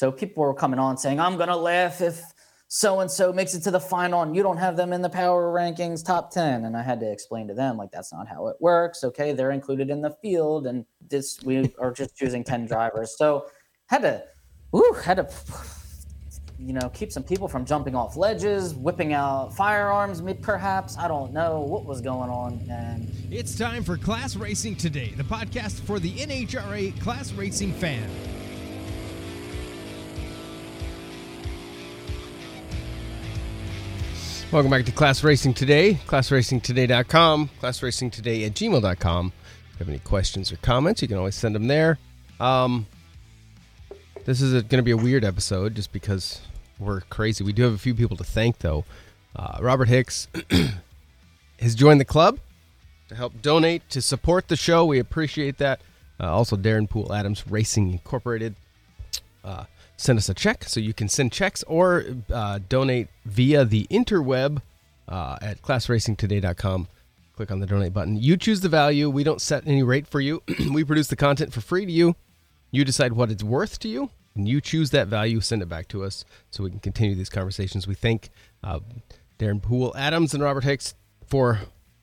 So people were coming on saying, I'm going to laugh if so and so makes it to the final and you don't have them in the power rankings top 10 and i had to explain to them like that's not how it works. Okay they're included in the field and this we are just choosing 10 drivers. So had to woo, had to you know keep some people from jumping off ledges whipping out firearms perhaps. I don't know what was going on and it's time for class racing today the podcast for the nhra class racing fan Welcome back to Class Racing Today, classracingtoday.com, classracingtoday at gmail.com. If you have any questions or comments, you can always send them there. Um, this is going to be a weird episode just because we're crazy. We do have a few people to thank, though. Uh, Robert Hicks has joined the club to help donate to support the show. We appreciate that. Uh, also, Darren Poole Adams Racing Incorporated. Uh, send us a check. So you can send checks or uh, donate via the interweb uh, at classracingtoday.com. Click on the donate button. You choose the value. We don't set any rate for you. we produce the content for free to you. You decide what it's worth to you, and you choose that value. Send it back to us so we can continue these conversations. We thank uh, Darren Poole Adams and Robert Hicks for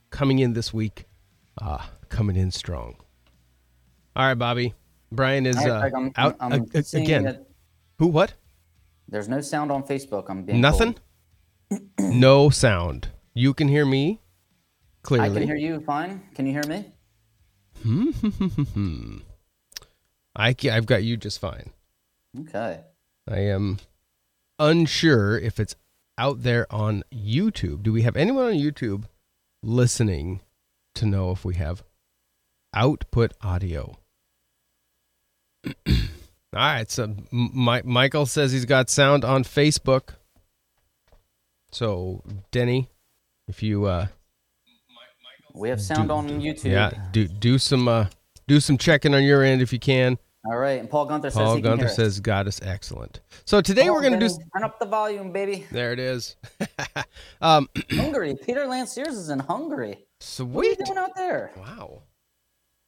coming in this week, uh, coming in strong. All right, Bobby. Brian is uh, I'm, out I'm again. Who? What? There's no sound on Facebook. I'm being nothing. no sound. You can hear me clearly. I can hear you fine. Can you hear me? Hmm. I I've got you just fine. Okay. I am unsure if it's out there on YouTube. Do we have anyone on YouTube listening to know if we have output audio? All right. So My- Michael says he's got sound on Facebook. So Denny, if you uh, we have sound do, on YouTube. Yeah, do do some uh, do some checking on your end if you can. All right, and Paul Gunther Paul says he got it. Paul Gunther says God is excellent. So today we're going to do turn up the volume, baby. There it is. um, Hungary. Peter Lanciers is in Hungary. Sweet. What are you doing out there? Wow.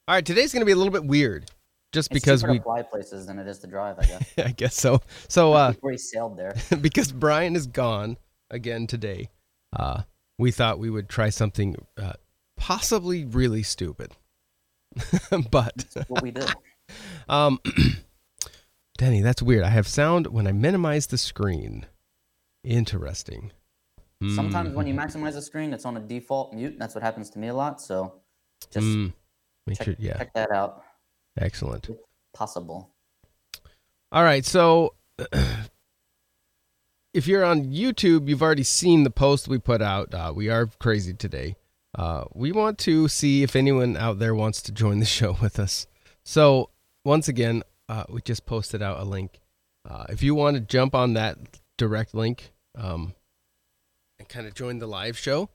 All right, today's going to be a little bit weird just it's because we fly places than it is to drive. I guess. I guess so. So uh, before he sailed there, because Brian is gone again today, uh, we thought we would try something uh, possibly really stupid. but that's what we do. Um, Denny, that's weird. I have sound when I minimize the screen. Interesting. Sometimes mm. when you hmm. maximize the screen, it's on a default mute. That's what happens to me a lot. So just mm. Make check, sure, yeah. check that out. Excellent. Possible. All right. So if you're on YouTube, you've already seen the post we put out. Uh, we are crazy today. Uh, we want to see if anyone out there wants to join the show with us. So once again, uh, we just posted out a link. Uh, if you want to jump on that direct link um, and kind of join the live show,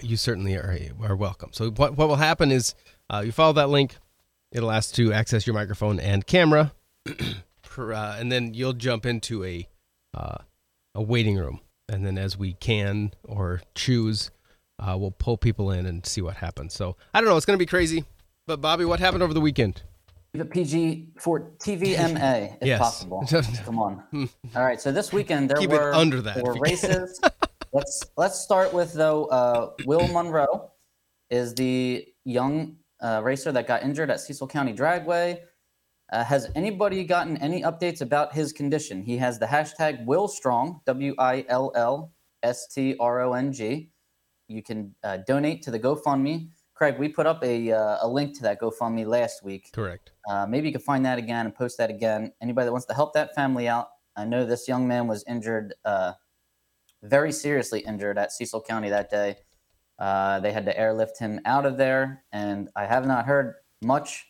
you certainly are, are welcome. So what what will happen is uh, you follow that link It'll ask to access your microphone and camera, uh, and then you'll jump into a uh, a waiting room. And then as we can or choose, uh, we'll pull people in and see what happens. So I don't know. It's going to be crazy. But Bobby, what happened over the weekend? The PG for TVMA, if yes. possible. Come on. All right. So this weekend there Keep were under that four races. let's let's start with though. Uh, Will Monroe is the young uh, racer that got injured at Cecil County Dragway. Uh, has anybody gotten any updates about his condition? He has the hashtag Will Strong, W I L L S T R O N G. You can uh, donate to the GoFundMe. Craig, we put up a, uh, a link to that GoFundMe last week. Correct. Uh, maybe you can find that again and post that again. Anybody that wants to help that family out, I know this young man was injured, uh, very seriously injured at Cecil County that day. Uh, they had to airlift him out of there, and I have not heard much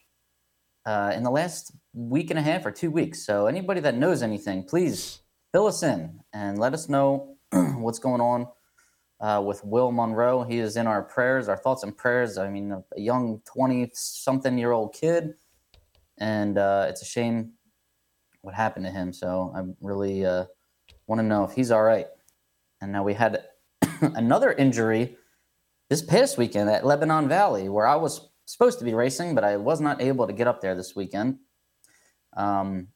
uh, in the last week and a half or two weeks. So anybody that knows anything, please fill us in and let us know what's going on uh, with Will Monroe. He is in our prayers, our thoughts and prayers. I mean, a, young twenty-something-year-old kid, and uh, it's a shame what happened to him. So I really uh, want to know if he's all right. And now we had another injury this past weekend at Lebanon Valley, where I was supposed to be racing, but I was not able to get up there this weekend. Um,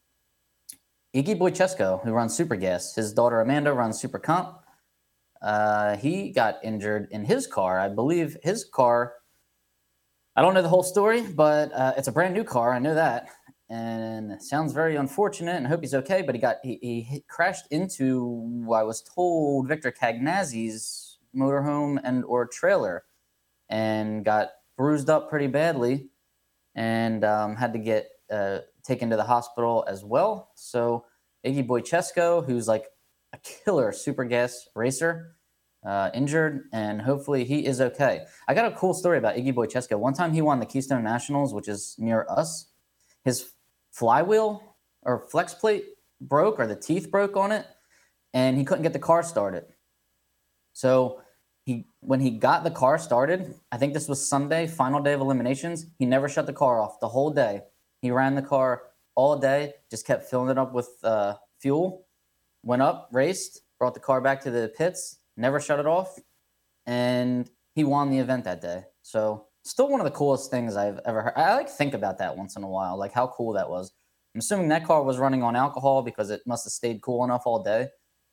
Iggy Boychesko, who runs Super Gas, his daughter Amanda runs Super Comp. Uh, he got injured in his car. I believe his car. I don't know the whole story, but uh, it's a brand new car. I know that, and sounds very unfortunate. And I hope he's okay. But he got he, he crashed into I was told Victor Cagnazzi's motorhome and or trailer, and got bruised up pretty badly, and um, had to get uh, taken to the hospital as well. So Iggy Boychesko, who's like a killer super gas racer, uh, injured, and hopefully he is okay. I got a cool story about Iggy Boychesko. One time he won the Keystone Nationals, which is near us. His flywheel or flex plate broke, or the teeth broke on it, and he couldn't get the car started. So he, when he got the car started, I think this was Sunday, final day of eliminations. He never shut the car off the whole day. He ran the car all day, just kept filling it up with uh, fuel. Went up, raced, brought the car back to the pits, never shut it off, and he won the event that day. So still one of the coolest things I've ever heard. I like think about that once in a while, like how cool that was. I'm assuming that car was running on alcohol because it must have stayed cool enough all day.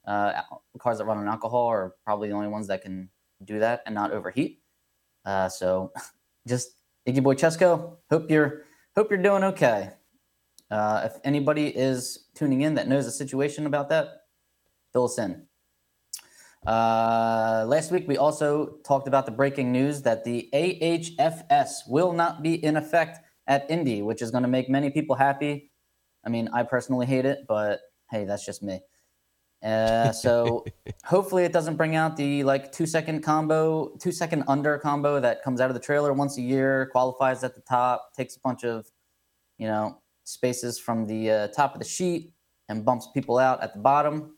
Uh, cars that run on alcohol are probably the only ones that can do that and not overheat. Uh, so just Iggy Boychesko, hope you're hope you're doing okay. Uh, if anybody is tuning in that knows the situation about that, fill us in. Uh, last week, we also talked about the breaking news that the AHFS will not be in effect at Indy, which is going to make many people happy. I mean, I personally hate it, but hey, that's just me. Uh, so hopefully it doesn't bring out the like two second combo, two second under combo that comes out of the trailer once a year, qualifies at the top, takes a bunch of, you know, spaces from the uh, top of the sheet and bumps people out at the bottom.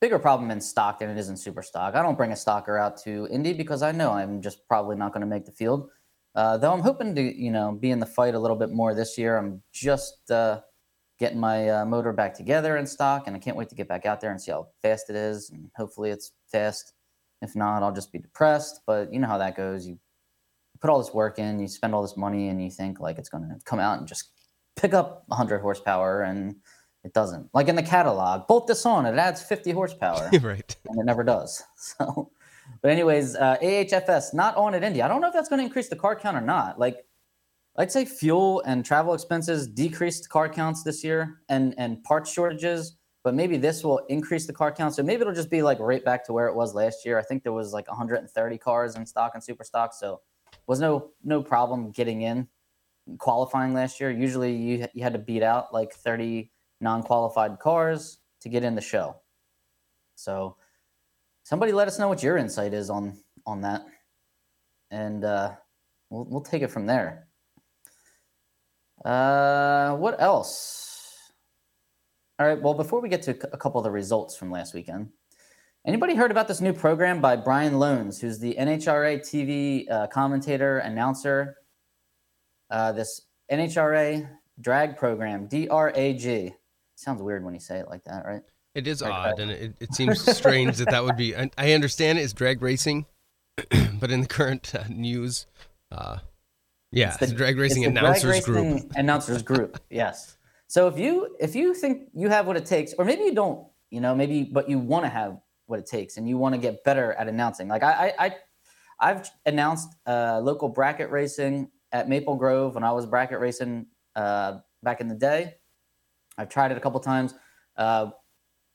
Bigger problem in stock than it is in super stock. I don't bring a stalker out to Indy because I know I'm just probably not going to make the field. Uh, though I'm hoping to, you know, be in the fight a little bit more this year. I'm just uh, getting my uh, motor back together in stock, and I can't wait to get back out there and see how fast it is. And hopefully, it's fast. If not, I'll just be depressed. But you know how that goes. You put all this work in, you spend all this money, and you think like it's going to come out and just pick up 100 horsepower, and it doesn't. Like in the catalog, bolt this on, it adds 50 horsepower, right? And it never does. So, but anyways, uh, AHFS not on at Indy. I don't know if that's going to increase the car count or not. Like I'd say fuel and travel expenses decreased car counts this year and, and parts shortages, but maybe this will increase the car count. So maybe it'll just be like right back to where it was last year. I think there was like 130 cars in stock and super stock. So was no no problem getting in qualifying last year. Usually you, you had to beat out like 30 non-qualified cars to get in the show. So somebody let us know what your insight is on on that. And uh, we'll, we'll take it from there. Uh, what else? All right. Well, before we get to a couple of the results from last weekend, anybody heard about this new program by Brian Lohnes, who's the NHRA TV uh, commentator announcer? Uh, this NHRA drag program, D R A G. Sounds weird when you say it like that, right? It is odd, and it, it seems strange that that would be. I understand it's drag racing, but in the current uh, news, uh, yeah, it's the, drag racing announcers drag racing group. Announcers group, yes. So if you if you think you have what it takes, or maybe you don't, you know, maybe but you want to have what it takes, and you want to get better at announcing. Like I, I, I have announced uh, local bracket racing at Maple Grove when I was bracket racing uh, back in the day. I've tried it a couple times. Uh,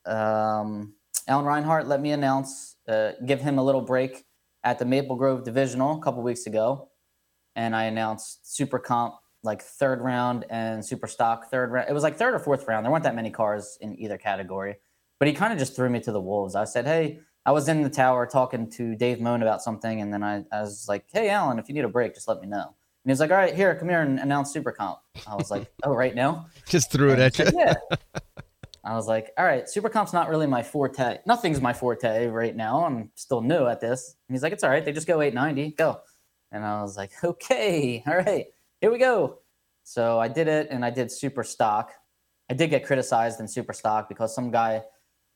um, Alan Reinhart let me announce, uh, give him a little break at the Maple Grove Divisional a couple weeks ago, and I announced Super Comp like third round and Super Stock third round. It was like third or fourth round. There weren't that many cars in either category, but he kind of just threw me to the wolves. I said, "Hey." I was in the tower talking to Dave Moan about something, and then I, I was like, "Hey, Alan, if you need a break, just let me know." And he was like, "All right, here, come here and announce Super Comp." I was like, "Oh, right now?" Just threw it at you. yeah. I was like, all right, super comp's not really my forte. Nothing's my forte right now. I'm still new at this. And he's like, it's all right. They just go 890. Go. And I was like, okay, all right, here we go. So I did it and I did super stock. I did get criticized in super stock because some guy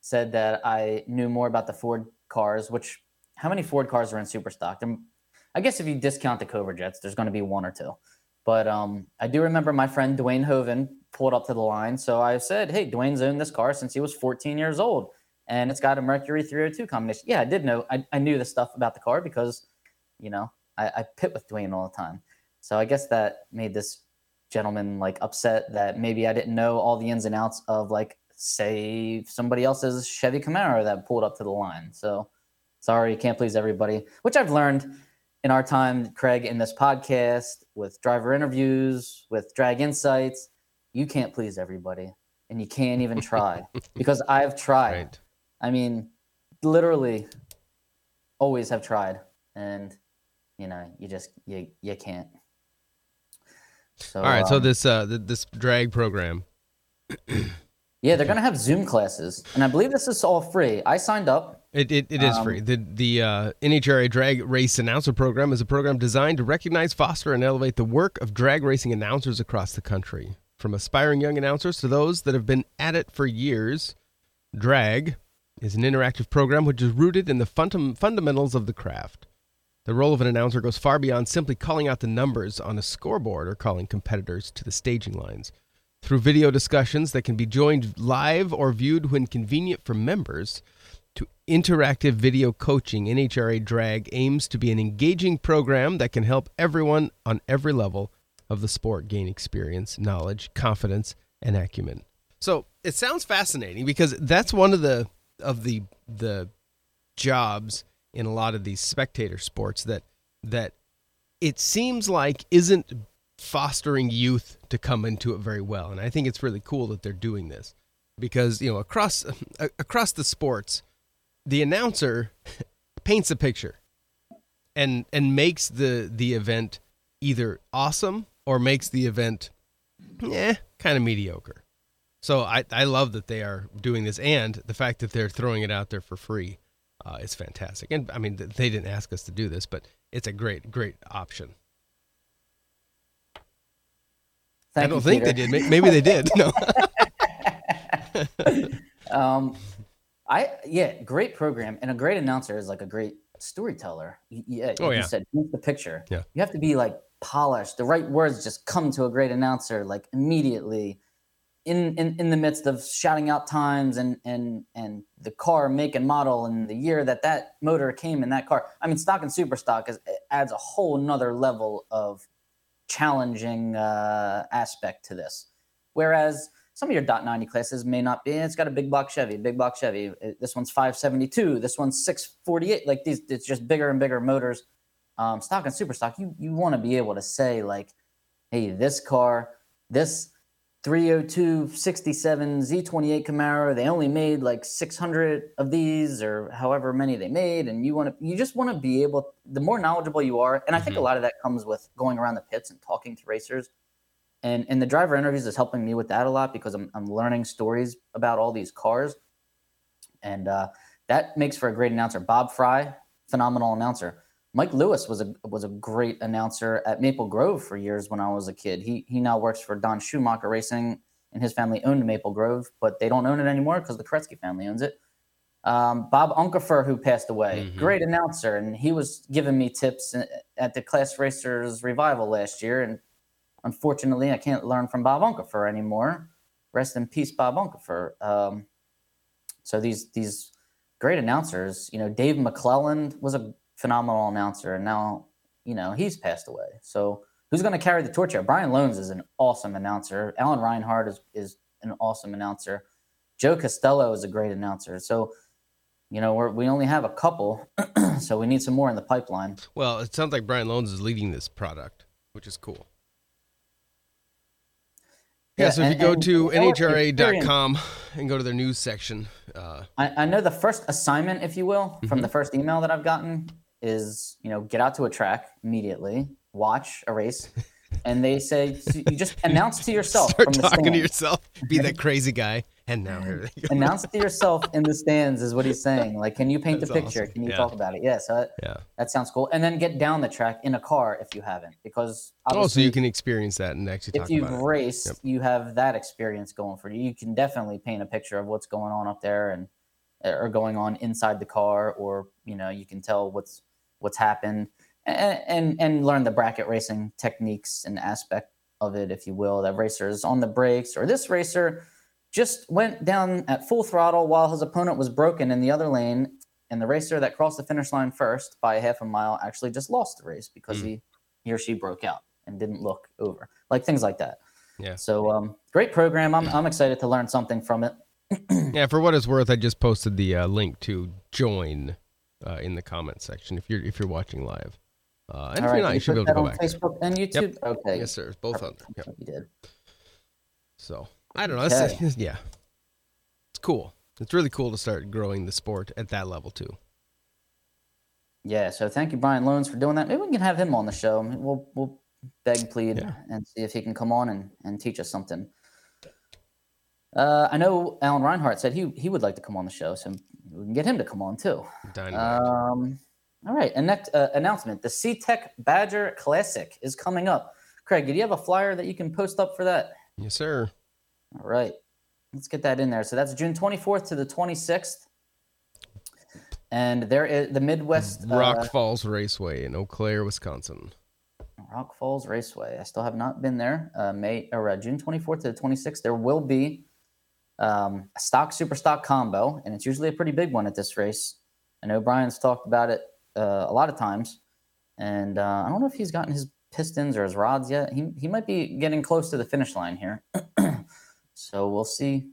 said that I knew more about the Ford cars, which how many Ford cars are in super stock? I guess if you discount the Cobra Jets, there's going to be one or two. But um, I do remember my friend Dwayne Hoven pulled up to the line. So I said, "Hey, Dwayne's owned this car since he was 14 years old, and it's got a Mercury 302 combination." Yeah, I did know. I, I knew the stuff about the car because, you know, I, I pit with Dwayne all the time. So I guess that made this gentleman like upset that maybe I didn't know all the ins and outs of like say somebody else's Chevy Camaro that pulled up to the line. So sorry, can't please everybody, which I've learned in our time, Craig, in this podcast with driver interviews, with drag insights, you can't please everybody and you can't even try because I've tried. Right. I mean, literally always have tried and you know, you just you you can't. So, All right, um, so this uh this drag program. yeah, they're gonna have Zoom classes, and I believe this is all free. I signed up. It, it, it is um, free. The the uh, NHRA Drag Race Announcer Program is a program designed to recognize, foster, and elevate the work of drag racing announcers across the country. From aspiring young announcers to those that have been at it for years, Drag is an interactive program which is rooted in the fundam- fundamentals of the craft. The role of an announcer goes far beyond simply calling out the numbers on a scoreboard or calling competitors to the staging lines. Through video discussions that can be joined live or viewed when convenient for members, to interactive video coaching, NHRA Drag aims to be an engaging program that can help everyone on every level of the sport gain experience, knowledge, confidence, and acumen. So it sounds fascinating because that's one of the of the the jobs in a lot of these spectator sports that that it seems like isn't fostering youth to come into it very well. And i think it's really cool that they're doing this because you know across across the sports the announcer paints a picture and and makes the the event either awesome or makes the event yeah kind of mediocre. So I, I love that they are doing this and the fact that they're throwing it out there for free uh, is fantastic. And I mean, they didn't ask us to do this, but it's a great, great option. Thank I don't you, think Peter. they did. Maybe they did. No. um, I yeah, great program and a great announcer is like a great storyteller. Yeah, oh, yeah. you said the picture. Yeah, you have to be like polished. The right words just come to a great announcer like immediately in, in in the midst of shouting out times and and and the car make and model and the year that that motor came in that car i mean stock and super stock is, adds a whole nother level of challenging uh, aspect to this. Whereas some of your dot 90 classes may not be it's got a big block chevy big block chevy. This one's 572 this one's 648 like these it's just bigger and bigger motors. Um, stock and super stock you you want to be able to say like hey this car this 302 67 Z28 Camaro. They only made like 600 of these or however many they made. And you want to, you just want to be able, the more knowledgeable you are. And I think mm-hmm. a lot of that comes with going around the pits and talking to racers. And, and the driver interviews is helping me with that a lot because I'm, I'm learning stories about all these cars. And uh, that makes for a great announcer. Bob Frey, phenomenal announcer. Mike Lewis was a was a great announcer at Maple Grove for years when I was a kid. He he now works for Don Schumacher Racing, and his family owned Maple Grove, but they don't own it anymore because the Koretsky family owns it. Um, Bob Unkefer, who passed away, mm-hmm. great announcer, and he was giving me tips at the Class Racers revival last year. And unfortunately, I can't learn from Bob Unkefer anymore. Rest in peace, Bob Unkefer. Um, so these these great announcers, you know, Dave McClelland was a phenomenal announcer, and now you know he's passed away. So who's going to carry the torch here? Brian Lohnes is an awesome announcer. Alan Reinhart is is an awesome announcer. Joe Costello is a great announcer. So you know we we only have a couple, so we need some more in the pipeline. Well, it sounds like Brian Lohnes is leading this product, which is cool. Yeah, yeah so if and, you go to nhra.com and go to their news section. Uh, I, I, know the first assignment, if you will, from mm-hmm. the first email that I've gotten is you know get out to a track immediately, watch a race, and they say you just announce to yourself Start from the talking stands. to yourself, be that crazy guy, and now here announce to yourself in the stands is what he's saying. Like, can you paint That's the picture? Awesome. Can you yeah. talk about it? Yeah, so that, yeah, that sounds cool. And then get down the track in a car if you haven't, because oh, so you can experience that and actually. If you've raced, yep. you have that experience going for you. You can definitely paint a picture of what's going on up there and or going on inside the car, or you know, you can tell what's what's happened and, and, and learn the bracket racing techniques and aspect of it, if you will. That racer is on the brakes, or this racer just went down at full throttle while his opponent was broken in the other lane. And the racer that crossed the finish line first by a half a mile actually just lost the race because Mm. he, he or she broke out and didn't look over. Like things like that. Yeah. So um, great program. I'm, I'm excited to learn something from it. Yeah, for what it's worth, I just posted the uh, link to join uh, in the comment section if you're if you're watching live. Uh, and All if right, you're not, you should be able to go back. Facebook and YouTube. Okay. Yes, sir. Both on there. Yep. You did. So I don't know. It's, Okay. yeah, it's cool. It's really cool to start growing the sport at that level too. Yeah. So thank you, Brian Lohnes, for doing that. Maybe we can have him on the show. We'll we'll beg, plead, Yeah. and see if he can come on and, and teach us something. Uh, I know Alan Reinhart said he he would like to come on the show, so we can get him to come on too. Um, all right. And next uh, announcement: the SeaTech Badger Classic is coming up. Craig, do you have a flyer that you can post up for that? yes, sir. All right. Let's get that in there. So that's June 24th to the 26th. And there is the Midwest Rock uh, Falls Raceway in Eau Claire, Wisconsin. Rock Falls Raceway. I still have not been there. Uh, May or uh, June 24th to the 26th. There will be um, a stock super stock combo, and it's usually a pretty big one at this race. I know Brian's talked about it uh, a lot of times, and uh, I don't know if he's gotten his pistons or his rods yet. He he might be getting close to the finish line here, so we'll see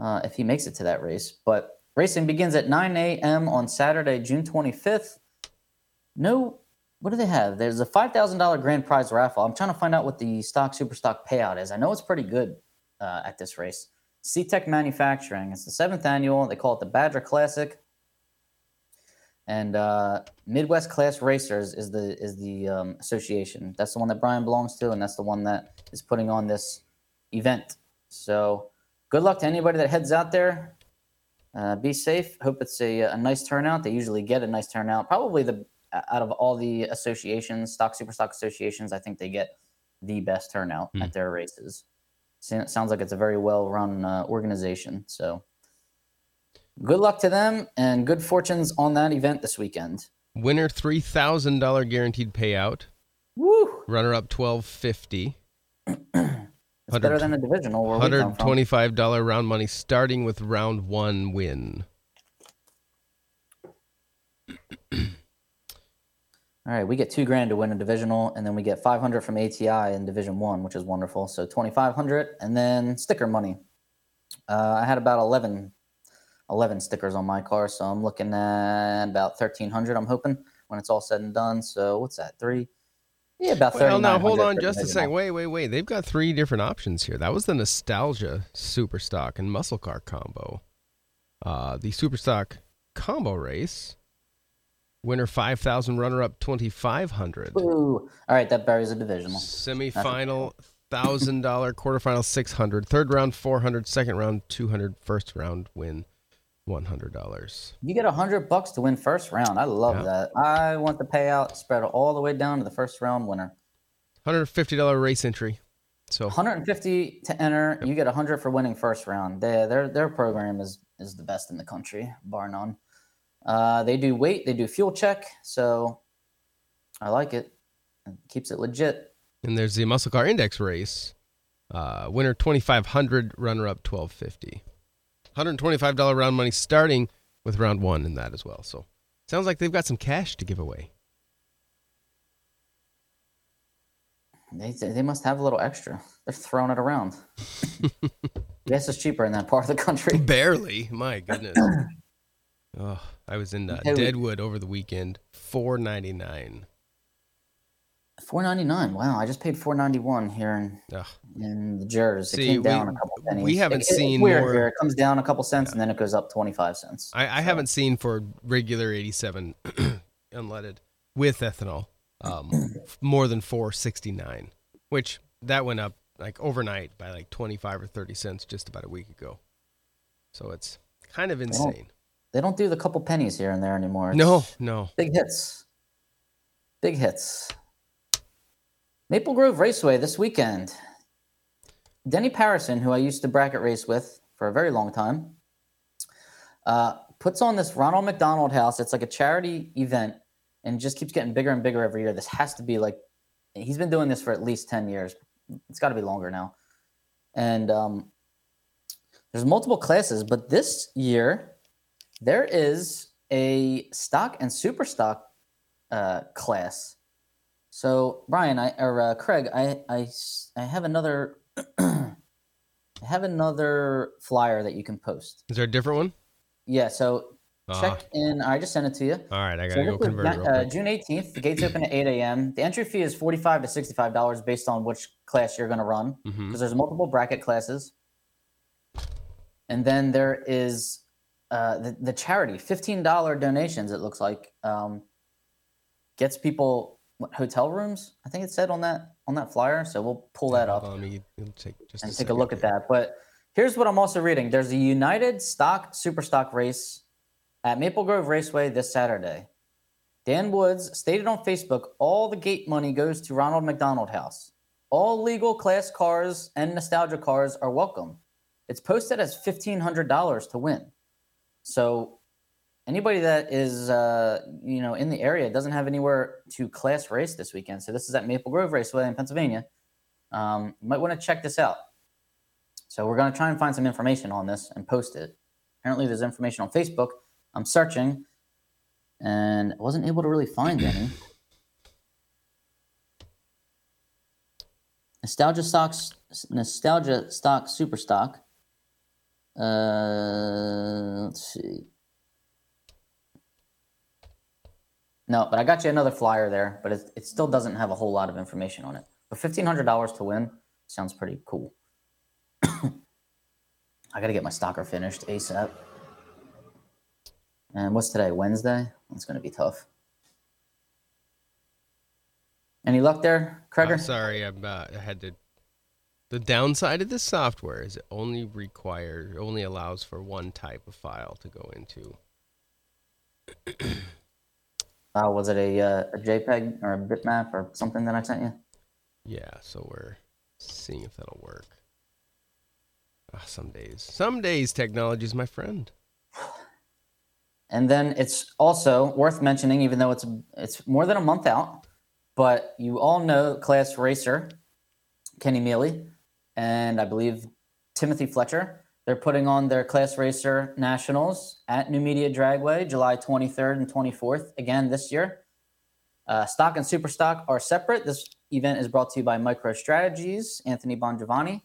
uh, if he makes it to that race. But racing begins at 9 a.m. on Saturday, June 25th. No what do they have? There's a five thousand dollar grand prize raffle. I'm trying to find out what the stock super stock payout is. I know it's pretty good uh, at this race. SeaTech Manufacturing. It's the seventh annual. They call it the Badger Classic. And uh, Midwest Class Racers is the is the um, association. That's the one that Brian belongs to, and that's the one that is putting on this event. So, good luck to anybody that heads out there. Uh, be safe. Hope it's a, a nice turnout. They usually get a nice turnout. Probably the out of all the associations, stock super stock associations, I think they get the best turnout Hmm. at their races. It sounds like it's a very well run uh, organization. So good luck to them and good fortunes on that event this weekend. Winner three thousand dollar guaranteed payout. Woo! Runner up twelve fifty. It's better than a divisional where Hundred come from. twenty five dollar round money starting with round one win. All right, we get two grand to win a divisional, and then we get 500 from ATI in Division One, which is wonderful. So 2,500, and then sticker money. Uh, I had about 11, 11 stickers on my car, so I'm looking at about 1,300. I'm hoping when it's all said and done. So what's that? Three? Yeah, about 30. Well, now hold on just a second. Wait, wait, wait. They've got three different options here. That was the nostalgia super stock and muscle car combo. Uh, the super stock combo race. Winner five thousand, runner up twenty five hundred. Ooh. All right, that buries a divisional. Semifinal thousand dollar, quarterfinal six hundred, third round four hundred, second round two hundred, first round win one hundred dollars. You get 100 bucks to win first round. I love Yeah. that. I want the payout spread all the way down to the first round winner. Hundred fifty dollar race entry. So 150 to enter. You get 100 for winning first round. They, their their program is is the best in the country, bar none. Uh, they do weight. They do fuel check. So I like it. It keeps it legit. and there's the muscle car index race. Uh, winner twenty five hundred, runner up twelve fifty. Hundred twenty five dollar round money starting with round one in that as well. So sounds like they've got some cash to give away. They they must have a little extra. They're throwing it around. Gas is cheaper in that part of the country. Barely, my goodness. oh, I was in uh, Deadwood over the weekend. Four ninety nine. Four ninety nine. Wow, I just paid four ninety one here in Ugh. in the Jers. It See, came down we- a couple pennies. we haven't It- seen weird more- here. It comes down a couple cents and then it goes up twenty five cents. I, I haven't seen for regular 87 unleaded with ethanol um, more than 469, which that went up like overnight by like 25 or 30 cents just about a week ago. So it's kind of insane. They don't do the couple pennies here and there anymore. It's No, no. big hits. Big hits. Maple Grove Raceway this weekend. Denny Parison, who I used to bracket race with for a very long time, uh, puts on this Ronald McDonald House. It's like a charity event and just keeps getting bigger and bigger every year. This has to be like, he's been doing this for at least 10 years, it's got to be longer now. And um, there's multiple classes, but this year there is a stock and super stock uh, class. So Brian, I or uh, Craig, I, I I have another I have another flyer that you can post. Is there a different one? Yeah. So Ah, check in. I just sent it to you. all right, I gotta go this was convert uh. June 18th. The gates open at 8 a.m. The entry fee is 45 to 65 dollars based on which class you're going to run hmm because there's multiple bracket classes. And then there is uh, the, the charity, $15 donations, it looks like, um, gets people what, hotel rooms. I think it said on that on that flyer. So we'll pull that up on, me take just and a take a look at that. But here's what I'm also reading. There's a United Stock Super Stock race at Maple Grove Raceway this Saturday. Dan Woods stated on Facebook all the gate money goes to Ronald McDonald House. All legal class cars and nostalgia cars are welcome. It's posted as $1,500 to win. So anybody that is uh, you know in the area doesn't have anywhere to class race this weekend. So this is at Maple Grove Raceway in Pennsylvania. Um, you might want to check this out. So we're going to try and find some information on this and post it. Apparently, there's information on Facebook. I'm searching, and I wasn't able to really find any. Nostalgia stocks, nostalgia stock, super stock. Uh, let's see. No, but I got you another flyer there, but it, it still doesn't have a whole lot of information on it. But fifteen hundred dollars to win sounds pretty cool. I got to get my stalker finished ASAP. And what's today? Wednesday? That's going to be tough. Any luck there, Kreger? I'm sorry, I'm, uh, I had to. The downside of this software is it only requires, only allows for one type of file to go into. Uh, was it a, uh, a JPEG or a bitmap or something that I sent you? Yeah, so we're seeing if that'll work. Ah, some days, some days, technology is my friend. And then it's also worth mentioning, even though it's it's more than a month out, but you all know class racer Kenny Mealy and I believe Timothy Fletcher. They're putting on their class racer nationals at Numidia Dragway, July 23rd and 24th, again this year. Uh, stock and super stock are separate. This event is brought to you by Micro Strategies, Anthony Bongiovanni.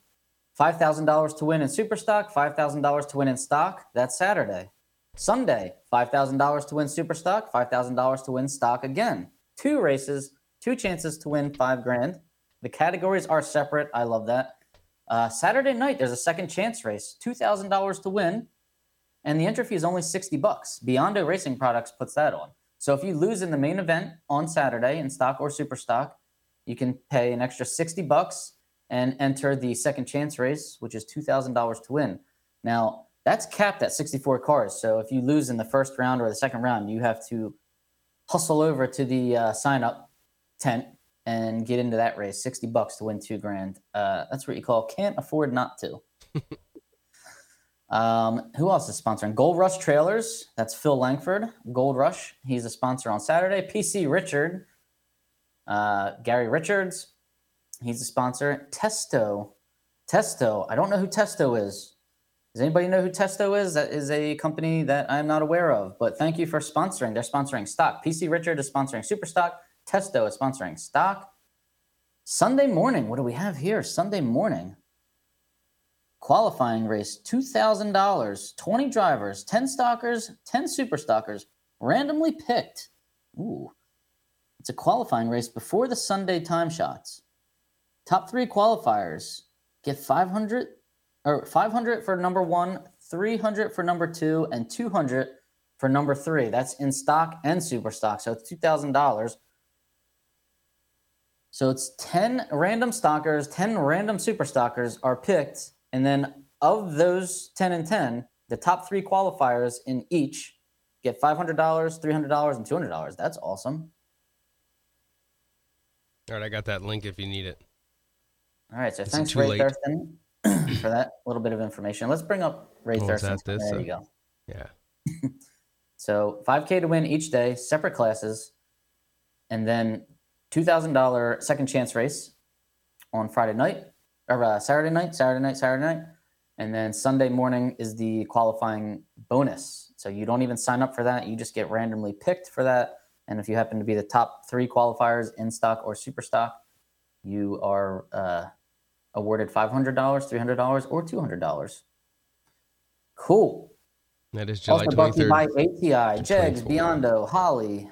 $5,000 to win in super stock, $5,000 to win in stock. That's Saturday. Sunday, $5,000 to win super stock, $5,000 to win stock again. Two races, two chances to win five grand. The categories are separate. I love that. Uh, Saturday night, there's a second chance race, $2,000 to win, and the entry fee is only 60 bucks. Biondo Racing Products puts that on. So if you lose in the main event on Saturday in stock or super stock, you can pay an extra 60 bucks and enter the second chance race, which is $2,000 to win. Now, that's capped at 64 cars. So if you lose in the first round or the second round, you have to hustle over to the uh, sign up tent and get into that race. 60 bucks to win two grand. Uh, that's what you call can't afford not to. um, who else is sponsoring? Gold Rush Trailers. That's Phil Langford. Gold Rush. He's a sponsor on Saturday. PC Richard. Uh, Gary Richards. He's a sponsor. Testo. Testo. I don't know who Testo is. Does anybody know who Testo is? That is a company that I'm not aware of. But thank you for sponsoring. They're sponsoring stock. PC Richard is sponsoring Super Stock. Testo is sponsoring stock. Sunday morning. What do we have here? Sunday morning. Qualifying race $2,000. 20 drivers, 10 stalkers, 10 super stalkers, randomly picked. Ooh. It's a qualifying race before the Sunday time shots. Top three qualifiers get 500 or 500 for number one, 300 for number two, and 200 for number three. That's in stock and super stock. So it's $2,000. So it's 10 random stalkers, 10 random super stalkers are picked. And then of those 10 and 10, the top three qualifiers in each get $500, $300, and $200. That's awesome. All right, I got that link if you need it. All right. So Is thanks, Ray late? Thurston, for that little bit of information. Let's bring up Ray Oh, Thurston. There Uh, you go. Yeah. So 5K to win each day, separate classes, and then $2,000 second chance race on Friday night or uh, Saturday night, Saturday night, Saturday night, and then Sunday morning is the qualifying bonus. So you don't even sign up for that; you just get randomly picked for that. And if you happen to be the top three qualifiers in stock or super stock, you are uh, awarded $500, $300, or $200. Cool. That is July Also brought to you 23rd. by ATI, Jegs, 24. Biondo, Holly,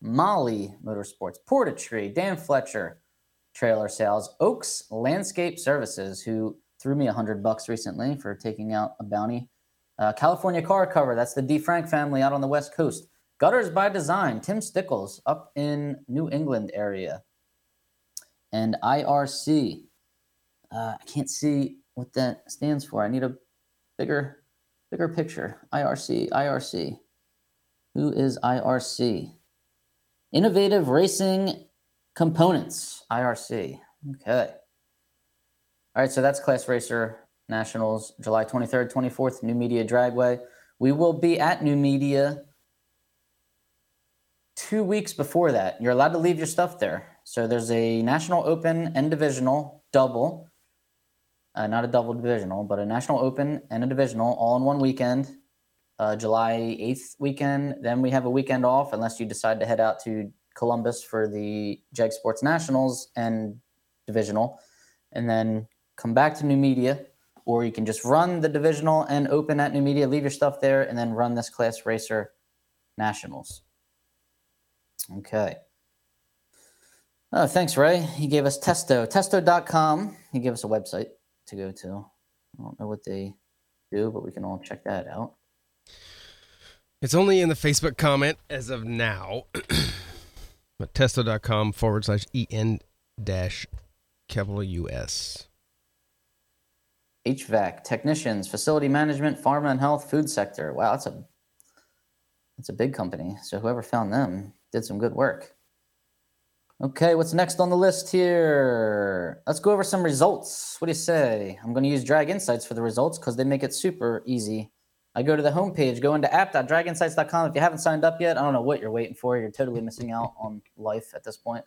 Molly Motorsports, Portatree, Dan Fletcher, Trailer Sales, Oaks Landscape Services, who threw me a hundred bucks recently for taking out a bounty. Uh, California Car Cover, that's the D. Frank family out on the West Coast. Gutters by Design, Tim Stickles up in New England area. And IRC, uh, I can't see what that stands for. I need a bigger, bigger picture. IRC, IRC. Who is IRC? Innovative Racing Components, IRC. Okay. All right, so that's Class Racer Nationals, July 23rd, 24th, Numidia Dragway. We will be at Numidia two weeks before that. You're allowed to leave your stuff there. So there's a National Open and Divisional double. Uh, not a double divisional, but a National Open and a divisional all in one weekend. Uh, July 8th weekend. Then we have a weekend off unless you decide to head out to Columbus for the Jegs Sports Nationals and divisional. And then come back to Numidia, or you can just run the divisional and open at Numidia, leave your stuff there, and then run this class racer nationals. Okay. Oh, thanks, Ray. He gave us Testo, testo.com. He gave us a website to go to. I don't know what they do, but we can all check that out. It's only in the Facebook comment as of now. but testo.com forward slash en dash capital US. HVAC technicians, facility management, pharma and health, food sector. Wow, that's a that's a big company. So whoever found them did some good work. Okay, what's next on the list here? Let's go over some results. What do you say? I'm going to use Drag Insights for the results because they make it super easy. I go to the homepage, go into app.draginsights.com. If you haven't signed up yet, I don't know what you're waiting for. You're totally missing out on life at this point.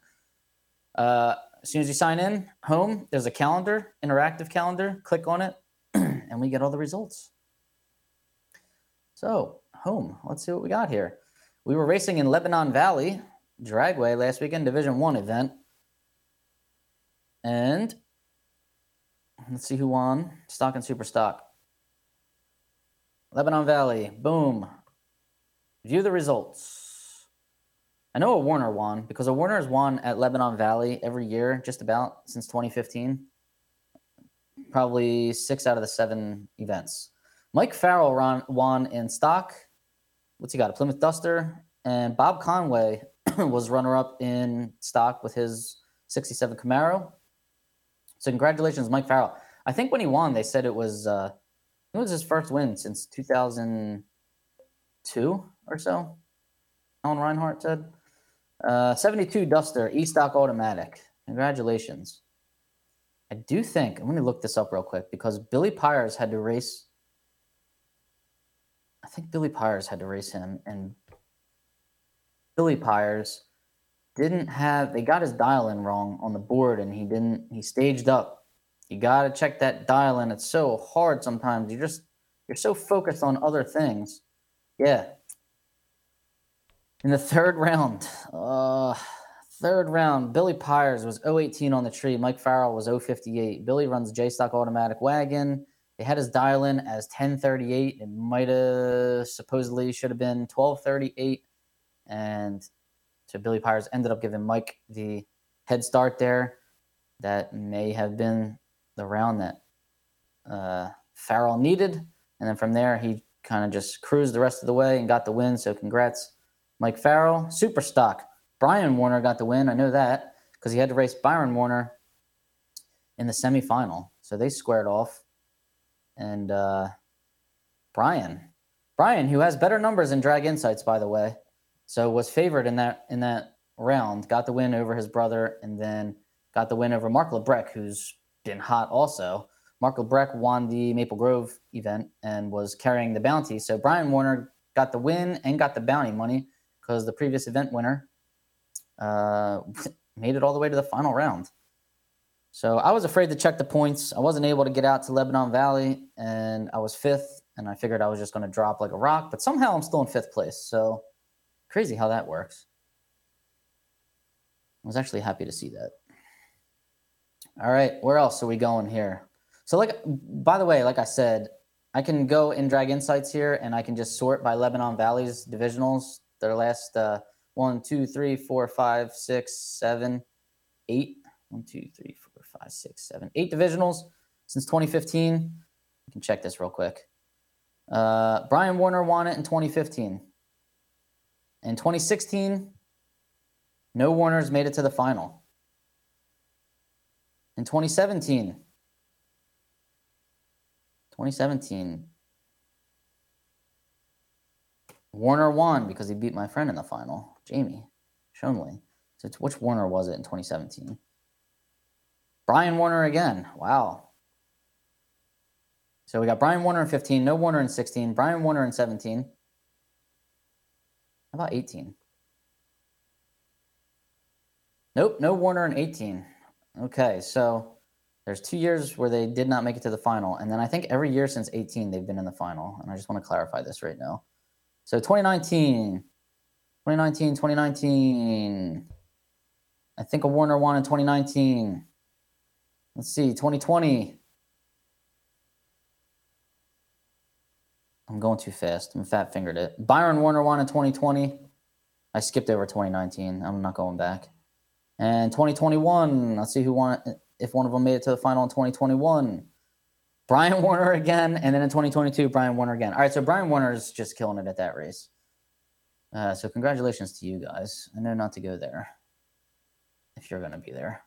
Uh, as soon as you sign in, home, there's a calendar, interactive calendar. Click on it, and we get all the results. So, home, let's see what we got here. We were racing in Lebanon Valley Dragway last weekend, Division One event, and let's see who won. Stock and Super Stock. Lebanon Valley, boom. View the results. I know a Warner won because a Warner has won at Lebanon Valley every year, just about since 2015. Probably six out of the seven events. Mike Farrell ron, won in stock. What's he got? A Plymouth Duster. And Bob Conway was runner up in stock with his 67 Camaro. So, congratulations, Mike Farrell. I think when he won, they said it was uh, it was his first win since 2002 or so. Alan Reinhart said. Uh, 72 Duster, E stock automatic. Congratulations. I do think, I'm going to look this up real quick because Billy Pyers had to race. I think Billy Pyers had to race him, and Billy Pyers didn't have, they got his dial in wrong on the board, and he didn't, he staged up. You got to check that dial in. It's so hard sometimes. You just, you're so focused on other things. Yeah, in the third round, uh, third round, Billy Pyers was 018 on the tree. Mike Farrell was 058. Billy runs J Stock automatic wagon. They had his dial in as 1038. It might have supposedly should have been 1238. And so Billy Pyers ended up giving Mike the head start there. That may have been the round that uh, Farrell needed. And then from there, he kind of just cruised the rest of the way and got the win. So congrats. Mike Farrell, super stock. Brian Warner got the win. I know that because he had to race Byron Warner in the semifinal. So they squared off. And uh, Brian, Brian, who has better numbers in Drag Insights, by the way, so was favored in that in that round, got the win over his brother, and then got the win over Mark Lebrecht, who's been hot also. Mark Lebrecht won the Maple Grove event and was carrying the bounty. So Brian Warner got the win and got the bounty money because the previous event winner uh, made it all the way to the final round. So I was afraid to check the points. I wasn't able to get out to Lebanon Valley, and I was fifth. And I figured I was just going to drop like a rock, but somehow I'm still in fifth place. So crazy how that works. I was actually happy to see that. All right, where else are we going here? So, like, by the way, like I said, I can go in Drag Insights here, and I can just sort by Lebanon Valley's divisionals. Their last uh, one, two, three, four, five, six, seven, eight. One, two, three, four, five, six, seven, eight divisionals since 2015. You can check this real quick. Uh, Brian Warner won it in 2015. In 2016, no Warners made it to the final. In 2017, 2017, Warner won because he beat my friend in the final, Jamie Shonley. So which Warner was it in 2017? Brian Warner again. Wow. So we got Brian Warner in 15, no Warner in 16, Brian Warner in 17. How about 18? Nope, no Warner in 18. Okay, so there's two years where they did not make it to the final. And then I think every year since 18, they've been in the final. And I just want to clarify this right now. So 2019, 2019, 2019. I think a Warner won in 2019. Let's see, 2020. I'm going too fast. I'm fat fingered it. Byron Warner won in 2020. I skipped over 2019. I'm not going back. And 2021, let's see who won if one of them made it to the final in 2021. Brian Warner again, and then in 2022, Brian Warner again. All right, so Brian Warner is just killing it at that race. Uh, so congratulations to you guys. I know not to go there if you're going to be there.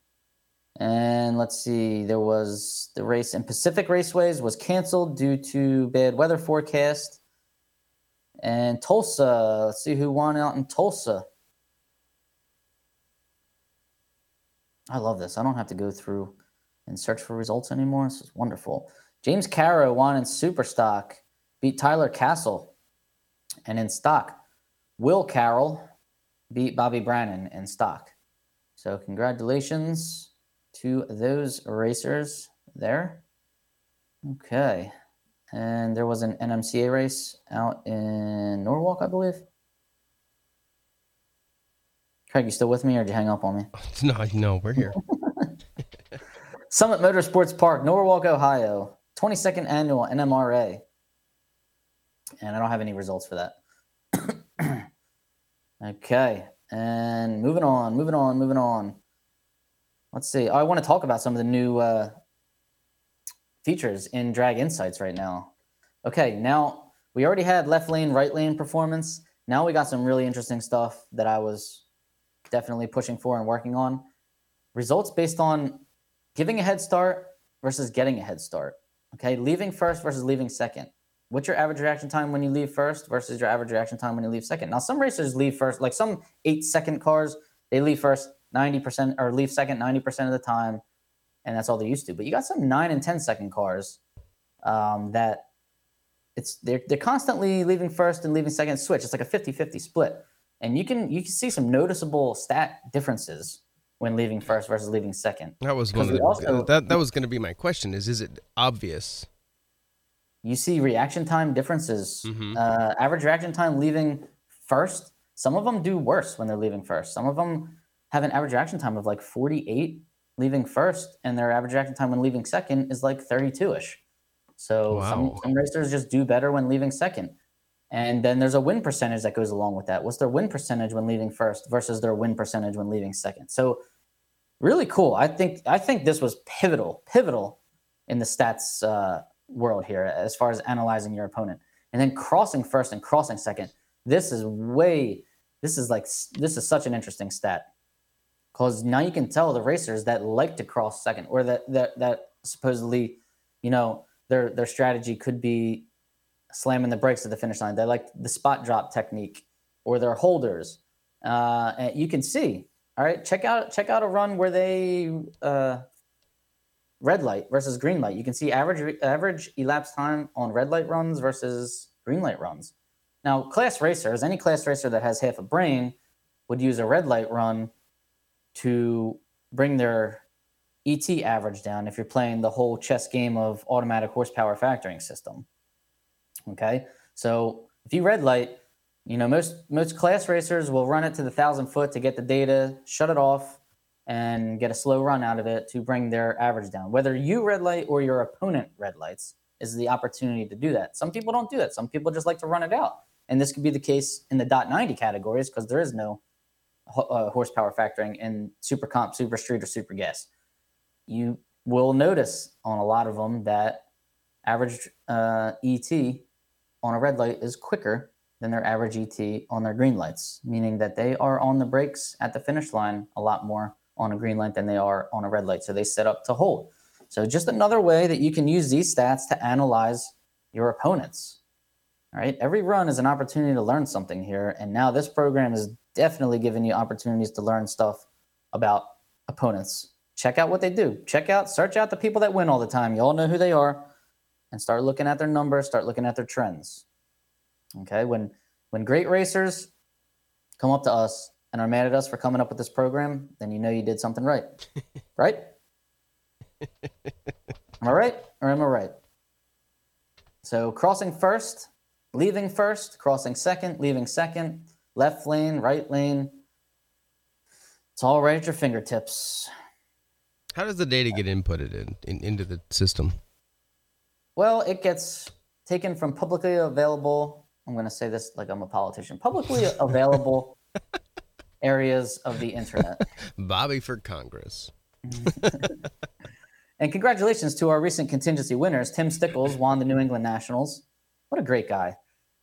And let's see, there was the race in Pacific Raceways was canceled due to bad weather forecast. And Tulsa, let's see who won out in Tulsa. I love this. I don't have to go through and search for results anymore. This is wonderful. James Caro won in super stock, beat Tyler Castle. And in stock, Will Carroll beat Bobby Brannon in stock. So congratulations to those racers there. Okay. And there was an NMCA race out in Norwalk, I believe. Craig, you still with me or did you hang up on me? No, no, we're here. Summit Motorsports Park, Norwalk, Ohio. 22nd annual NMRA. And I don't have any results for that. okay. And moving on, moving on, moving on. Let's see. I want to talk about some of the new uh, features in Drag Insights right now. Okay, now we already had left lane, right lane performance. Now we got some really interesting stuff that I was definitely pushing for and working on. Results based on giving a head start versus getting a head start. Okay, leaving first versus leaving second. What's your average reaction time when you leave first versus your average reaction time when you leave second? Now, some racers leave first, like some eight second cars, they leave first 90% or leave second 90% of the time, and that's all they're used to. But you got some nine and 10 second cars um, that it's they're, they're constantly leaving first and leaving second switch. It's like a 50 50 split. And you can you can see some noticeable stat differences when leaving first versus leaving second. That was one the, also, that that was going to be my question. Is is it obvious? You see reaction time differences. Mm-hmm. Uh, average reaction time leaving first. Some of them do worse when they're leaving first. Some of them have an average reaction time of like 48 leaving first, and their average reaction time when leaving second is like 32 ish. So wow. some, some racers just do better when leaving second. And then there's a win percentage that goes along with that. What's their win percentage when leaving first versus their win percentage when leaving second? So really cool. I think I think this was pivotal, pivotal in the stats uh, world here as far as analyzing your opponent. And then crossing first and crossing second. This is way. This is like this is such an interesting stat because now you can tell the racers that like to cross second or that that that supposedly, you know, their their strategy could be slamming the brakes at the finish line. They like the spot drop technique or their holders. Uh, and you can see. All right, check out check out a run where they uh, red light versus green light. You can see average average elapsed time on red light runs versus green light runs. Now, class racers, any class racer that has half a brain would use a red light run to bring their ET average down if you're playing the whole chess game of automatic horsepower factoring system. Okay, so if you red light, you know most most class racers will run it to the thousand foot to get the data, shut it off, and get a slow run out of it to bring their average down. Whether you red light or your opponent red lights is the opportunity to do that. Some people don't do that. Some people just like to run it out, and this could be the case in the dot ninety categories because there is no uh, horsepower factoring in super comp, super street, or super gas. You will notice on a lot of them that average uh, ET on a red light is quicker than their average ET on their green lights, meaning that they are on the brakes at the finish line a lot more on a green light than they are on a red light. So they set up to hold. So just another way that you can use these stats to analyze your opponents. All right. Every run is an opportunity to learn something here. And now this program is definitely giving you opportunities to learn stuff about opponents. Check out what they do. Check out, search out the people that win all the time. You all know who they are and start looking at their numbers, start looking at their trends. Okay. When when great racers come up to us and are mad at us for coming up with this program, then you know you did something right. right? am I right or am I right? So crossing first, leaving first, crossing second, leaving second, left lane, right lane. It's all right at your fingertips. How does the data get inputted in, in into the system? Well, it gets taken from publicly available. I'm going to say this like I'm a politician. Publicly available areas of the internet. Bobby for Congress. and congratulations to our recent contingency winners. Tim Stickles won the New England Nationals. What a great guy.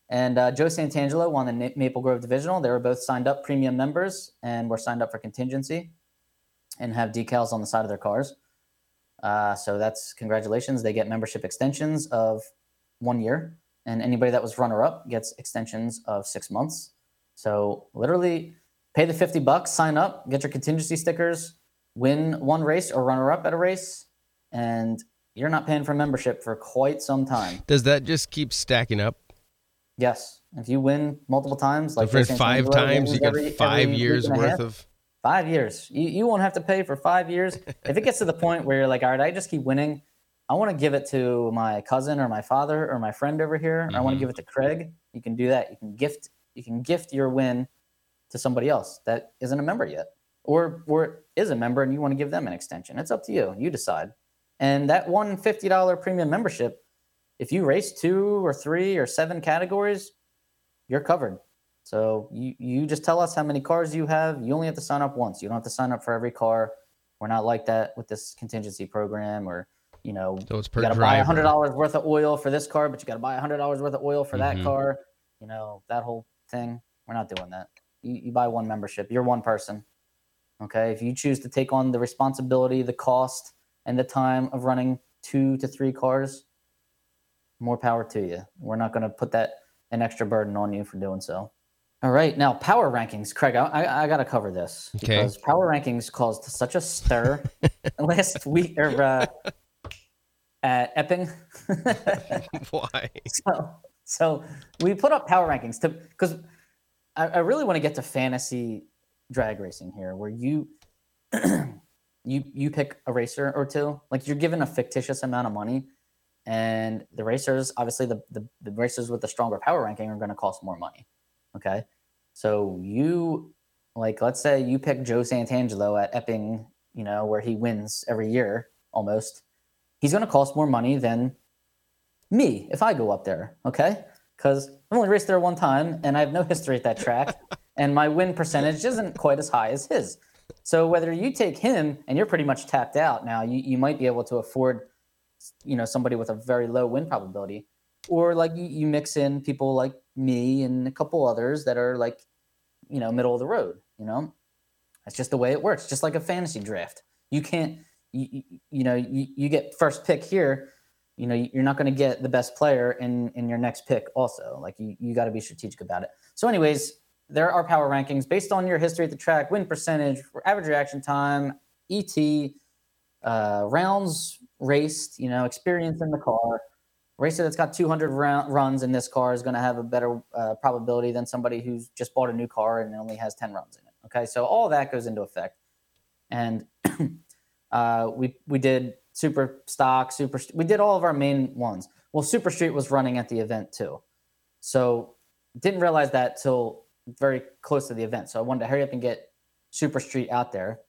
And uh, Joe Santangelo won the Maple Grove Divisional. They were both signed up premium members and were signed up for contingency and have decals on the side of their cars. Uh, so that's congratulations. They get membership extensions of one year, and anybody that was runner up gets extensions of six months. So literally, pay the 50 bucks, sign up, get your contingency stickers, win one race or runner up at a race, and you're not paying for membership for quite some time. Does that just keep stacking up? Yes. If you win multiple times, like so for five times, you get every, five every years worth half, of. Five years. You, you won't have to pay for five years. if it gets to the point where you're like, all right, I just keep winning, I want to give it to my cousin or my father or my friend over here. Mm-hmm. I want to give it to Craig. You can do that. You can gift. You can gift your win to somebody else that isn't a member yet, or or is a member and you want to give them an extension. It's up to you. You decide. And that one fifty dollar premium membership, if you race two or three or seven categories, you're covered. So you you just tell us how many cars you have. You only have to sign up once. You don't have to sign up for every car. We're not like that with this contingency program or you know, so it's you got to buy a hundred dollars worth of oil for this car, but you got to buy a hundred dollars worth of oil for mm-hmm. that car. You know, that whole thing. We're not doing that. You, you buy one membership. You're one person. Okay. If you choose to take on the responsibility, the cost, and the time of running two to three cars, more power to you. We're not going to put that an extra burden on you for doing so. All right, now power rankings, Craig. I, I, I got to cover this okay. because power rankings caused such a stir last week or uh, at Epping. Why? So, so we put up power rankings to because I, I really want to get to fantasy drag racing here, where you you you pick a racer or two, like you're given a fictitious amount of money, and the racers, obviously the the, the racers with the stronger power ranking are going to cost more money. Okay, so you like let's say you pick Joe Santangelo at Epping, you know, where he wins every year almost. He's going to cost more money than me if I go up there. Okay, because I've only raced there one time and I have no history at that track, and my win percentage isn't quite as high as his. So whether you take him and you're pretty much tapped out now, you, you might be able to afford, you know, somebody with a very low win probability, or like you, you mix in people like me and a couple others that are like, you know, middle of the road. You know, that's just the way it works. Just like a fantasy draft, you can't, you, you know, you, you get first pick here you know you're not going to get the best player in in your next pick also like you, you got to be strategic about it so anyways there are power rankings based on your history at the track win percentage average reaction time et uh, rounds raced you know experience in the car racer that's got 200 round, runs in this car is going to have a better uh, probability than somebody who's just bought a new car and only has 10 runs in it okay so all that goes into effect and Uh, we we did super stock, super. We did all of our main ones. Well, Super Street was running at the event too, so didn't realize that till very close to the event. So I wanted to hurry up and get Super Street out there.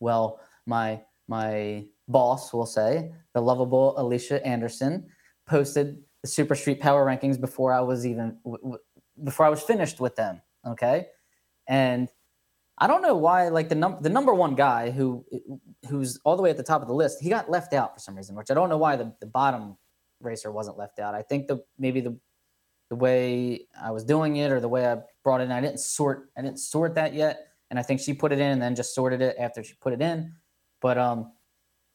Well, my my boss will say the lovable Alicia Anderson posted the Super Street Power rankings before I was even before I was finished with them. Okay, and I don't know why like the num- the number one guy who who's all the way at the top of the list he got left out for some reason, which I don't know why the, the bottom racer wasn't left out. I think the maybe the the way I was doing it or the way I brought it in, I didn't sort I didn't sort that yet, and I think she put it in and then just sorted it after she put it in. But um,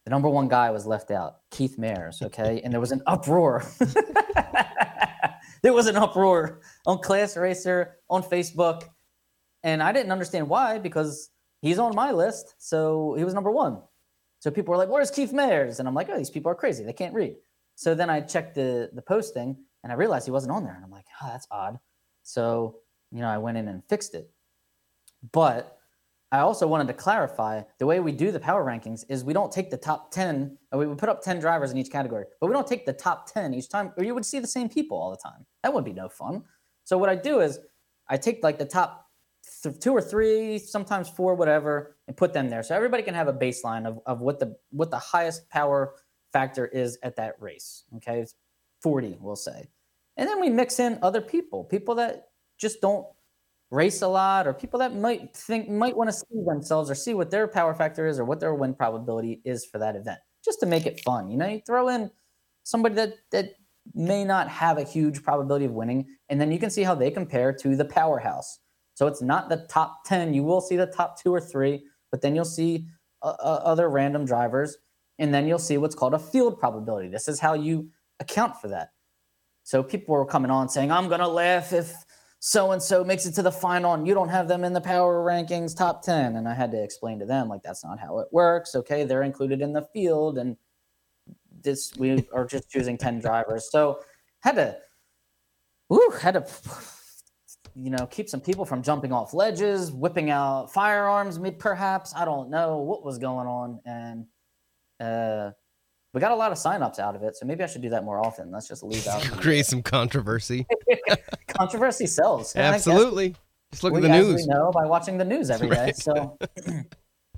the number one guy was left out, Keith Mayers. Okay, and there was an uproar. there was an uproar on Class Racer on Facebook, and I didn't understand why because he's on my list, so he was number one. So people were like, "Where's Keith Mayers?" And I'm like, "Oh, these people are crazy. They can't read." So then I checked the the posting, and I realized he wasn't on there, and I'm like, "Oh, that's odd." So you know, I went in and fixed it. But I also wanted to clarify the way we do the power rankings is we don't take the top 10, we put up 10 drivers in each category, but we don't take the top 10 each time, or you would see the same people all the time. That would be no fun. So what I do is I take like the top th- two or three, sometimes four, whatever, and put them there. So everybody can have a baseline of, of what the what the highest power factor is at that race. Okay. It's 40, we'll say. And then we mix in other people, people that just don't race a lot or people that might think might want to see themselves or see what their power factor is or what their win probability is for that event just to make it fun you know? You throw in somebody that that may not have a huge probability of winning and then you can see how they compare to the powerhouse. So it's not the top 10 you will see the top two or three but then you'll see uh, uh, other random drivers and then you'll see what's called a field probability. This is how you account for that. So people were coming on saying i'm going to laugh if so and so makes it to the final and you don't have them in the power rankings top 10 and i had to explain to them like that's not how it works. Okay they're included in the field and this we are just choosing 10 drivers. So had to ooh, had to you know keep some people from jumping off ledges whipping out firearms perhaps. I don't know what was going on. And uh we got a lot of signups out of it, so maybe I should do that more often. Let's just leave out create some controversy. controversy sells. Absolutely. Just look at the news. We know by watching the news every day. Right. So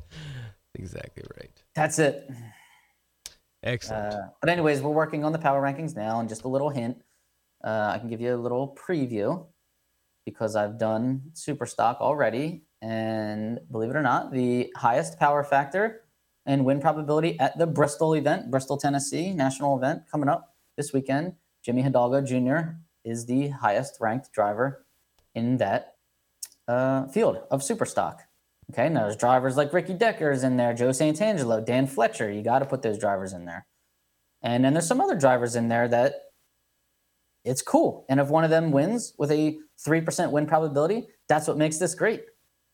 exactly right. that's it. Excellent. Uh, but anyways, we're working on the power rankings now, and just a little hint, uh, I can give you a little preview because I've done super stock already, and believe it or not, the highest power factor and win probability at the Bristol event, Bristol, Tennessee national event coming up this weekend. Jimmy Hidalgo Jr. is the highest ranked driver in that uh, field of super stock. Okay, now there's drivers like Ricky Decker's in there, Joe Santangelo, Dan Fletcher. You got to put those drivers in there. And then there's some other drivers in there that it's cool. And if one of them wins with a 3% win probability, that's what makes this great.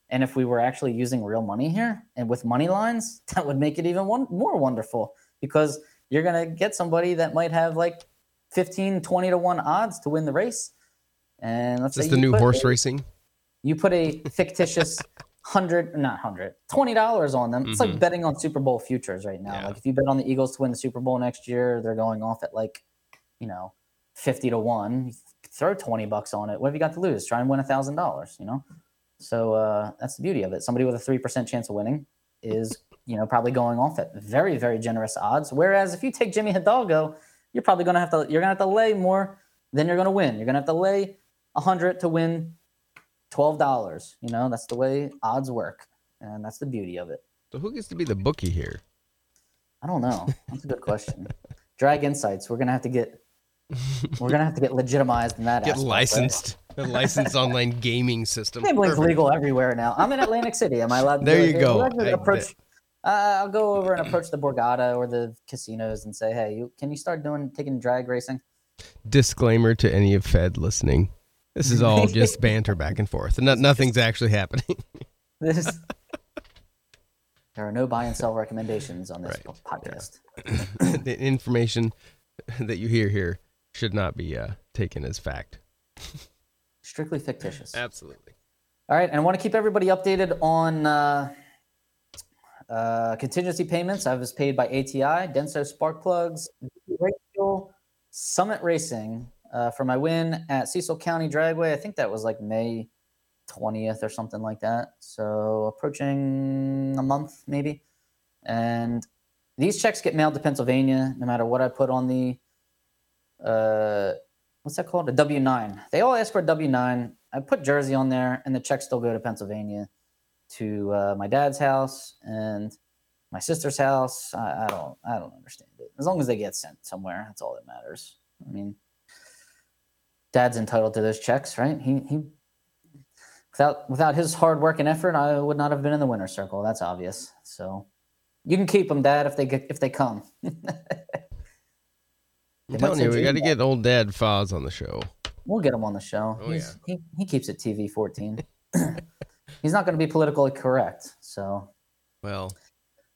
And if we were actually using real money here and with money lines, that would make it even one, more wonderful because you're going to get somebody that might have like 15, 20 to 1 odds to win the race. And let's Is say the new horse a- racing? you put a fictitious hundred, not hundred, twenty dollars on them. It's like Mhm. betting on Super Bowl futures right now. Yeah. Like if you bet on the Eagles to win the Super Bowl next year, they're going off at like, you know, fifty to one. You throw twenty bucks on it. What have you got to lose? Try and win a thousand dollars. You know. So uh, that's the beauty of it. Somebody with a three percent chance of winning is, you know, probably going off at very, very generous odds. Whereas if you take Jimmy Hidalgo, you're probably going to have to you're going to have to lay more than you're going to win. You're going to have to lay a hundred to win twelve dollars. You know, that's the way odds work, and that's the beauty of it. So who gets to be the bookie here? I don't know. That's a good question. Drag Insights. We're gonna have to get. We're gonna have to get legitimized in that. Get aspect, licensed. A licensed online gaming system. Gambling's Perfect. legal everywhere now. I'm in Atlantic City. Am I allowed? To There you go. Approach. Uh, I'll go over and approach the Borgata or the casinos and say, "Hey, you, can you start doing taking drag racing?" Disclaimer to any of Fed listening. This is all just banter back and forth. No, nothing's actually happening. This. there are no buy and sell recommendations on this Right. podcast. the information that you hear here should not be uh, taken as fact. Strictly fictitious. Absolutely. All right, and I want to keep everybody updated on uh, Uh, contingency payments. I was paid by ATI, Denso Spark Plugs, Summit Racing uh, for my win at Cecil County Dragway. I think that was like May 20th or something like that. So approaching a month maybe. And these checks get mailed to Pennsylvania no matter what I put on the uh, what's that called? A W nine. They all ask for a W nine. I put Jersey on there, and the checks still go to Pennsylvania, to uh, my dad's house and my sister's house. I, I don't, I don't understand it. As long as they get sent somewhere, that's all that matters. I mean, dad's entitled to those checks, right? He, he, without, without his hard work and effort, I would not have been in the winner's circle. That's obvious. So, you can keep them, Dad, if they get, if they come. I'm telling you, we got to get old Dad Foz on the show. We'll get him on the show. Oh, He's, yeah. he, he keeps it TV 14. He's not going to be politically correct. So, well,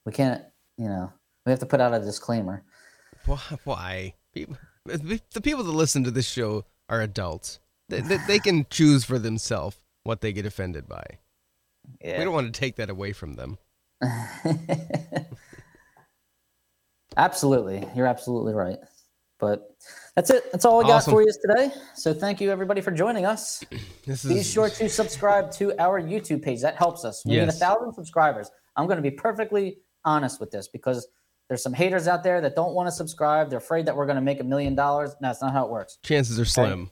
we can't, you know, we have to put out a disclaimer. Why? People, the people that listen to this show are adults. They, they, they can choose for themselves what they get offended by. Yeah. We don't want to take that away from them. absolutely. You're absolutely right. But that's it. That's all we awesome. got for you today. So thank you everybody for joining us. This Be is... sure to subscribe to our YouTube page. That helps us. We yes. need a thousand subscribers. I'm going to be perfectly honest with this because there's some haters out there that don't want to subscribe. They're afraid that we're going to make a million dollars. No, that's not how it works. Chances are slim. Right?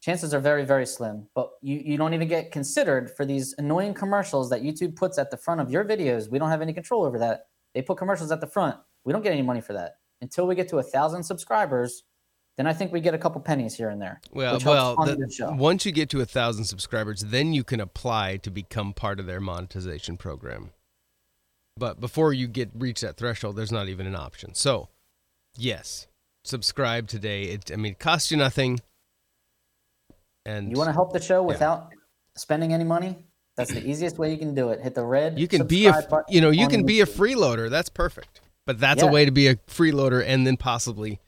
Chances are very, very slim. But you, you don't even get considered for these annoying commercials that YouTube puts at the front of your videos. We don't have any control over that. They put commercials at the front. We don't get any money for that until we get to a thousand subscribers. Then I think we get a couple pennies here and there. Well, well, the, once you get to a thousand subscribers, then you can apply to become part of their monetization program. But before you get reach that threshold, there's not even an option. So, yes, subscribe today. It I mean, it costs you nothing. And you want to help the show without yeah. spending any money? That's the easiest way you can do it. Hit the red. You can be a you know you can be a freeloader. That's perfect. But that's yeah. a way to be a freeloader and then possibly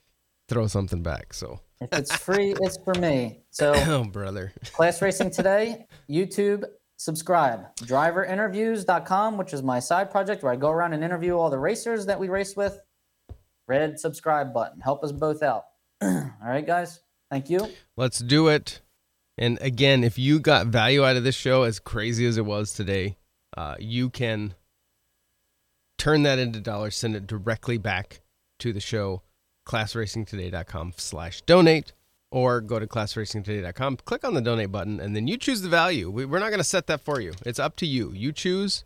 throw something back. So if it's free, it's for me. So oh brother, class racing today, YouTube, subscribe. Driverinterviews.com, which is my side project where I go around and interview all the racers that we race with. Red subscribe button. Help us both out. all right, guys. Thank you. Let's do it. And again, if you got value out of this show, as crazy as it was today, uh, you can turn that into dollars, send it directly back to the show, classracingtoday.com slash donate, or go to classracingtoday.com, click on the donate button, and then you choose the value. We, are not going to set that for you. It's up to you. You choose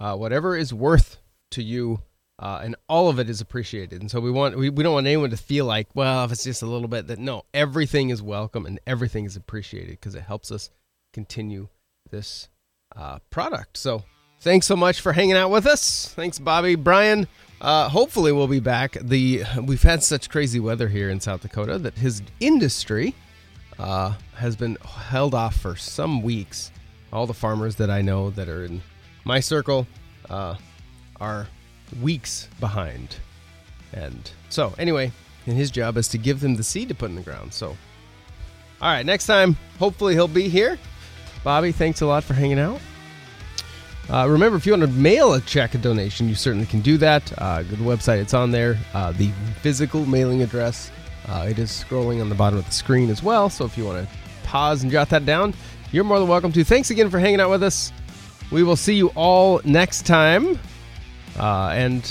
uh, whatever is worth to you, uh, and all of it is appreciated. And so we want we, we don't want anyone to feel like, well, if it's just a little bit, that no, everything is welcome and everything is appreciated because it helps us continue this uh, product. So thanks so much for hanging out with us. Thanks, Bobby. Brian, uh, hopefully we'll be back. The We've had such crazy weather here in South Dakota that his industry uh, has been held off for some weeks. All the farmers that I know that are in my circle uh, are weeks behind. And so, anyway, and his job is to give them the seed to put in the ground. So, all right, next time, hopefully he'll be here. Bobby, thanks a lot for hanging out. Uh, remember, if you want to mail a check, a donation, you certainly can do that. Uh, the website, it's on there. Uh, the physical mailing address, uh, it is scrolling on the bottom of the screen as well. So if you want to pause and jot that down, you're more than welcome to. Thanks again for hanging out with us. We will see you all next time. Uh, and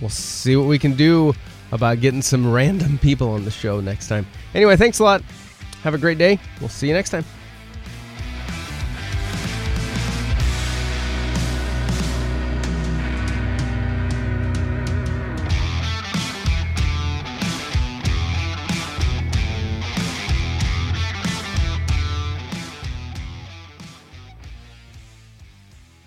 we'll see what we can do about getting some random people on the show next time. Anyway, thanks a lot. Have a great day. We'll see you next time.